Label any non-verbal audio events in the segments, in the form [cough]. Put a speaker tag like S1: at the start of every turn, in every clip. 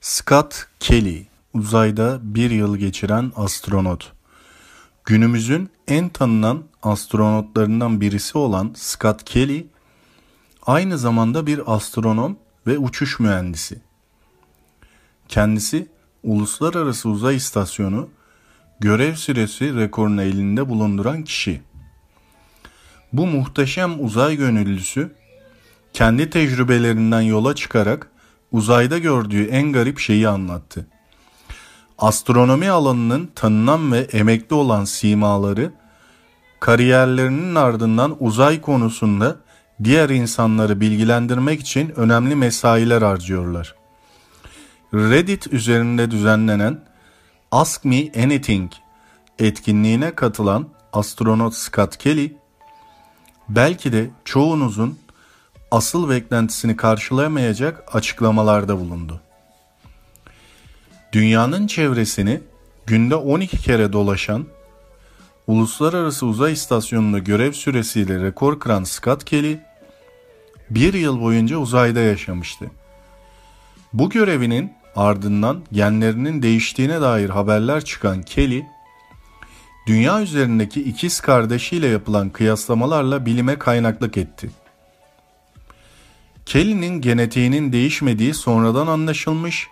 S1: Scott Kelly, uzayda bir yıl geçiren astronot. Günümüzün en tanınan astronotlarından birisi olan Scott Kelly, aynı zamanda bir astronom ve uçuş mühendisi. Kendisi Uluslararası Uzay İstasyonu görev süresi rekorunu elinde bulunduran kişi. Bu muhteşem uzay gönüllüsü kendi tecrübelerinden yola çıkarak uzayda gördüğü en garip şeyi anlattı. Astronomi alanının tanınan ve emekli olan simaları kariyerlerinin ardından uzay konusunda diğer insanları bilgilendirmek için önemli mesailer harcıyorlar. Reddit üzerinde düzenlenen Ask Me Anything etkinliğine katılan astronot Scott Kelly, belki de çoğunuzun asıl beklentisini karşılayamayacak açıklamalarda bulundu. Dünyanın çevresini günde 12 kere dolaşan, Uluslararası Uzay İstasyonu'nda görev süresiyle rekor kıran Scott Kelly, bir yıl boyunca uzayda yaşamıştı. Bu görevinin ardından genlerinin değiştiğine dair haberler çıkan Kelly, dünya üzerindeki ikiz kardeşiyle yapılan kıyaslamalarla bilime kaynaklık etti. Kelly'nin genetiğinin değişmediği sonradan anlaşılmış,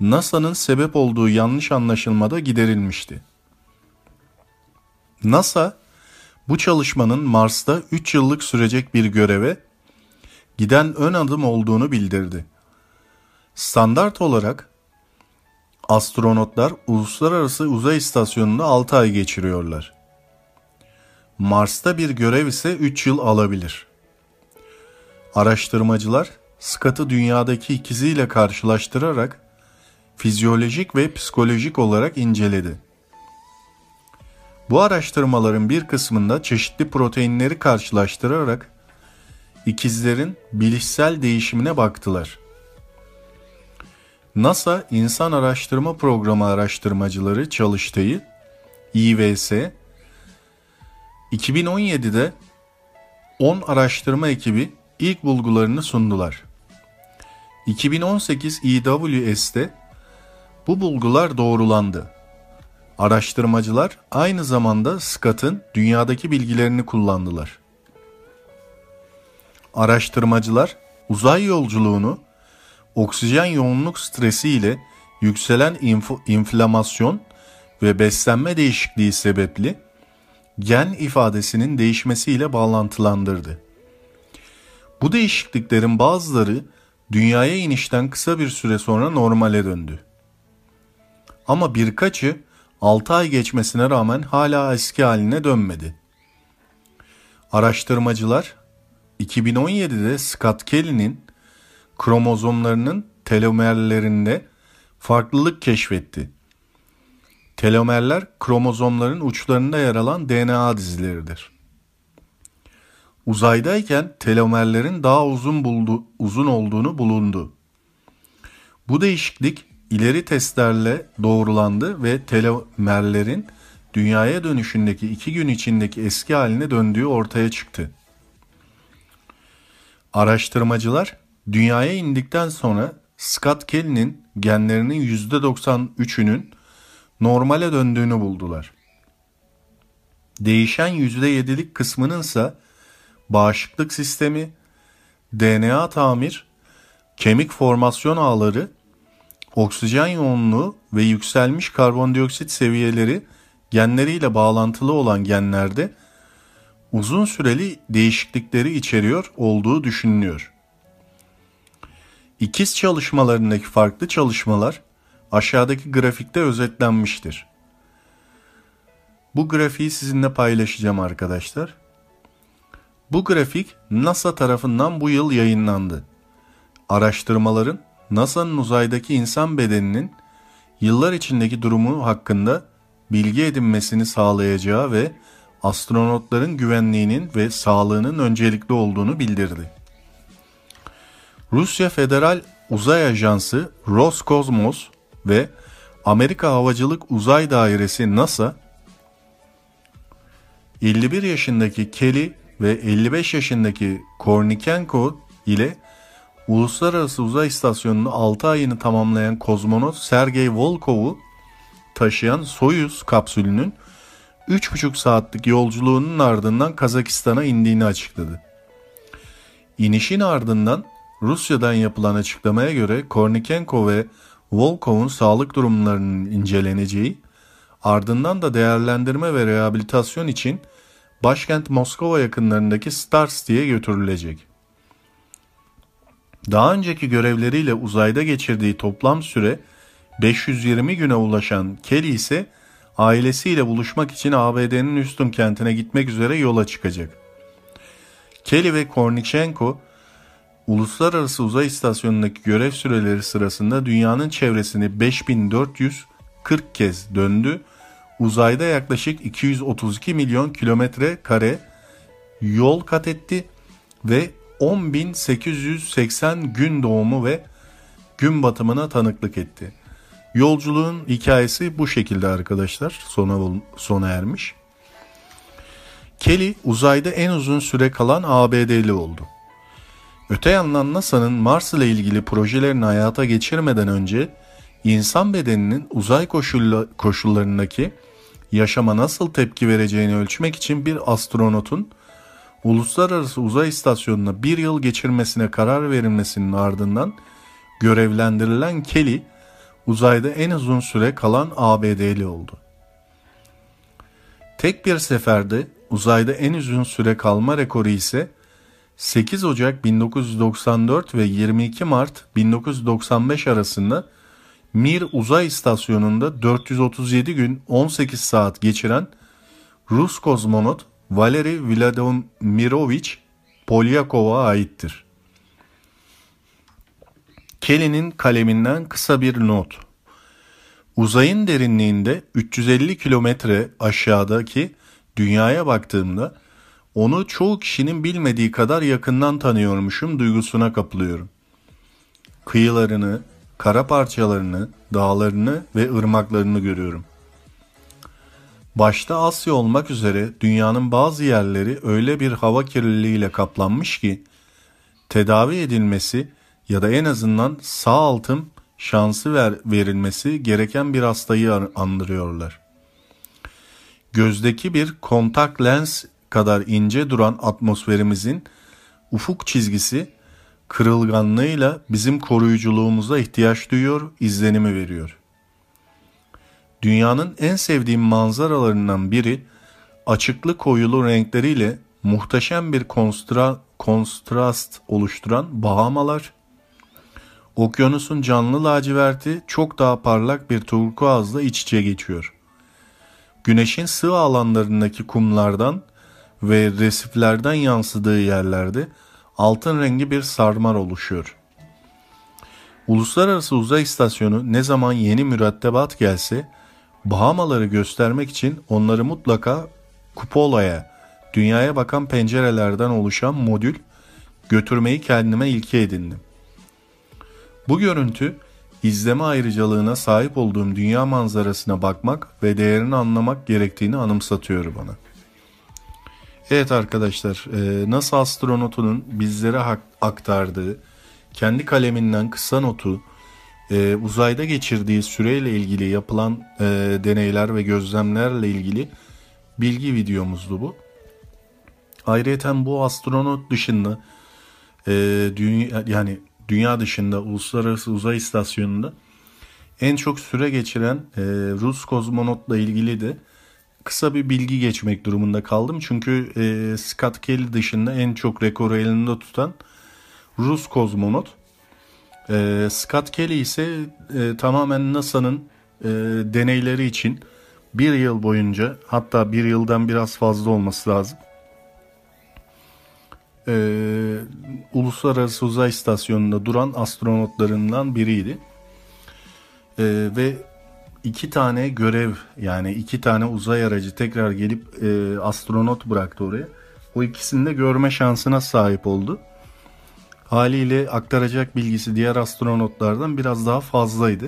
S1: NASA'nın sebep olduğu yanlış anlaşılmada giderilmişti. NASA, bu çalışmanın Mars'ta 3 yıllık sürecek bir göreve giden ön adım olduğunu bildirdi. Standart olarak astronotlar Uluslararası Uzay İstasyonu'nda 6 ay geçiriyorlar. Mars'ta bir görev ise 3 yıl alabilir. Araştırmacılar Scott'ı dünyadaki ikiziyle karşılaştırarak fizyolojik ve psikolojik olarak inceledi. Bu araştırmaların bir kısmında çeşitli proteinleri karşılaştırarak ikizlerin bilişsel değişimine baktılar. NASA İnsan Araştırma Programı araştırmacıları çalıştayı IVS 2017'de 10 araştırma ekibi ilk bulgularını sundular. 2018 EWS'te bu bulgular doğrulandı. Araştırmacılar aynı zamanda Scott'ın dünyadaki bilgilerini kullandılar. Araştırmacılar uzay yolculuğunu oksijen yoğunluk stresi ile yükselen inf- inflamasyon ve beslenme değişikliği sebepli gen ifadesinin değişmesiyle bağlantılandırdı. Bu değişikliklerin bazıları dünyaya inişten kısa bir süre sonra normale döndü. Ama birkaçı 6 ay geçmesine rağmen hala eski haline dönmedi. Araştırmacılar 2017'de Scott Kelly'nin kromozomlarının telomerlerinde farklılık keşfetti. Telomerler kromozomların uçlarında yer alan DNA dizileridir. Uzaydayken telomerlerin daha uzun buldu, uzun olduğunu bulundu. Bu değişiklik ileri testlerle doğrulandı ve telomerlerin dünyaya dönüşündeki iki gün içindeki eski haline döndüğü ortaya çıktı. Araştırmacılar dünyaya indikten sonra Scott Kelly'nin genlerinin %93'ünün normale döndüğünü buldular. Değişen %7'lik kısmının ise bağışıklık sistemi, DNA tamir, kemik formasyon ağları, oksijen yoğunluğu ve yükselmiş karbondioksit seviyeleri genleriyle bağlantılı olan genlerde uzun süreli değişiklikleri içeriyor olduğu düşünülüyor. İkiz çalışmalarındaki farklı çalışmalar aşağıdaki grafikte özetlenmiştir. Bu grafiği sizinle paylaşacağım arkadaşlar. Bu grafik NASA tarafından bu yıl yayınlandı. Araştırmaların NASA'nın uzaydaki insan bedeninin yıllar içindeki durumu hakkında bilgi edinmesini sağlayacağı ve astronotların güvenliğinin ve sağlığının öncelikli olduğunu bildirdi. Rusya Federal Uzay Ajansı Roskosmos ve Amerika Havacılık Uzay Dairesi NASA 51 yaşındaki Kelly ve 55 yaşındaki Kornikenko ile Uluslararası Uzay İstasyonu'nun 6 ayını tamamlayan kozmonot Sergey Volkov'u taşıyan Soyuz kapsülünün 3,5 saatlik yolculuğunun ardından Kazakistan'a indiğini açıkladı. İnişin ardından Rusya'dan yapılan açıklamaya göre Kornikenko ve Volkov'un sağlık durumlarının inceleneceği, ardından da değerlendirme ve rehabilitasyon için başkent Moskova yakınlarındaki Starsti'ye götürülecek. Daha önceki görevleriyle uzayda geçirdiği toplam süre 520 güne ulaşan Kelly ise ailesiyle buluşmak için ABD'nin Houston kentine gitmek üzere yola çıkacak. Kelly ve Kornichenko Uluslararası Uzay İstasyonu'ndaki görev süreleri sırasında dünyanın çevresini 5440 kez döndü. Uzayda yaklaşık 232 milyon kilometre kare yol kat etti ve 10.880 gün doğumu ve gün batımına tanıklık etti. Yolculuğun hikayesi bu şekilde arkadaşlar sona, sona ermiş. Kelly uzayda en uzun süre kalan ABD'li oldu. Öte yandan NASA'nın Mars ile ilgili projelerini hayata geçirmeden önce insan bedeninin uzay koşulla, koşullarındaki yaşama nasıl tepki vereceğini ölçmek için bir astronotun Uluslararası Uzay İstasyonu'na bir yıl geçirmesine karar verilmesinin ardından görevlendirilen Kelly, uzayda en uzun süre kalan ABD'li oldu. Tek bir seferde uzayda en uzun süre kalma rekoru ise 8 Ocak 1994 ve 22 Mart 1995 arasında Mir Uzay İstasyonu'nda 437 gün 18 saat geçiren Rus kozmonot Valeri Vladimirovich Polyakov'a aittir. Kelly'nin kaleminden kısa bir not. Uzayın derinliğinde 350 kilometre aşağıdaki dünyaya baktığımda onu çoğu kişinin bilmediği kadar yakından tanıyormuşum duygusuna kapılıyorum. Kıyılarını, kara parçalarını, dağlarını ve ırmaklarını görüyorum. Başta Asya olmak üzere dünyanın bazı yerleri öyle bir hava kirliliğiyle kaplanmış ki tedavi edilmesi ya da en azından sağ altım şansı ver, verilmesi gereken bir hastayı andırıyorlar. Gözdeki bir kontak lens kadar ince duran atmosferimizin ufuk çizgisi kırılganlığıyla bizim koruyuculuğumuza ihtiyaç duyuyor, izlenimi veriyor. Dünyanın en sevdiğim manzaralarından biri açıklı koyulu renkleriyle muhteşem bir konstra, konstrast oluşturan Bahamalar, okyanusun canlı laciverti çok daha parlak bir turkuazla iç içe geçiyor. Güneşin sığ alanlarındaki kumlardan ve resiflerden yansıdığı yerlerde altın rengi bir sarmar oluşuyor. Uluslararası Uzay İstasyonu ne zaman yeni mürettebat gelse Bahamaları göstermek için onları mutlaka kupolaya, dünyaya bakan pencerelerden oluşan modül götürmeyi kendime ilke edindim. Bu görüntü izleme ayrıcalığına sahip olduğum dünya manzarasına bakmak ve değerini anlamak gerektiğini anımsatıyor bana. Evet arkadaşlar, e, NASA astronotunun bizlere aktardığı kendi kaleminden kısa notu e, uzayda geçirdiği süreyle ilgili yapılan e, deneyler ve gözlemlerle ilgili bilgi videomuzdu bu. Ayrıca bu astronot dışında dünya yani dünya dışında uluslararası uzay istasyonunda en çok süre geçiren Rus kozmonotla ilgili de kısa bir bilgi geçmek durumunda kaldım. Çünkü e, Scott Kelly dışında en çok rekoru elinde tutan Rus kozmonot. E, Scott Kelly ise e, tamamen NASA'nın e, deneyleri için bir yıl boyunca hatta bir yıldan biraz fazla olması lazım. E, Uluslararası Uzay İstasyonu'nda duran astronotlarından biriydi. E, ve iki tane görev yani iki tane uzay aracı tekrar gelip e, astronot bıraktı oraya. O ikisini de görme şansına sahip oldu. Haliyle aktaracak bilgisi diğer astronotlardan biraz daha fazlaydı.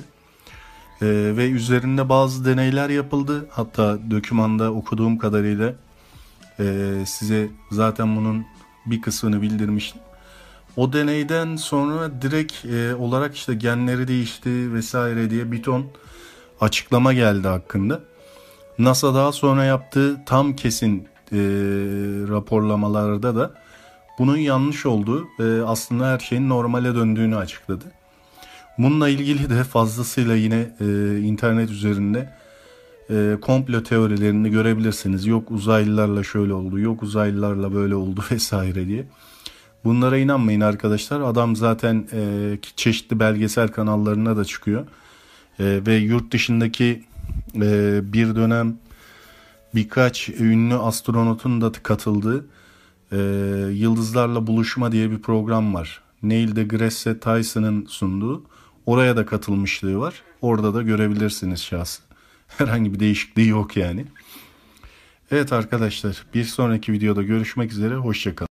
S1: E, ve üzerinde bazı deneyler yapıldı. Hatta dokümanda okuduğum kadarıyla e, size zaten bunun bir kısmını bildirmiştim. O deneyden sonra direkt e, olarak işte genleri değişti vesaire diye bir ton açıklama geldi hakkında. NASA daha sonra yaptığı tam kesin e, raporlamalarda da bunun yanlış olduğu ve aslında her şeyin normale döndüğünü açıkladı. Bununla ilgili de fazlasıyla yine e, internet üzerinde e, komplo teorilerini görebilirsiniz. Yok uzaylılarla şöyle oldu, yok uzaylılarla böyle oldu [laughs] vesaire diye. Bunlara inanmayın arkadaşlar. Adam zaten e, çeşitli belgesel kanallarına da çıkıyor. E, ve yurt dışındaki e, bir dönem birkaç ünlü astronotun da katıldığı e, Yıldızlarla Buluşma diye bir program var. Neil deGrasse Tyson'ın sunduğu. Oraya da katılmışlığı var. Orada da görebilirsiniz şahsı. [laughs] Herhangi bir değişikliği yok yani. Evet arkadaşlar bir sonraki videoda görüşmek üzere. Hoşçakalın.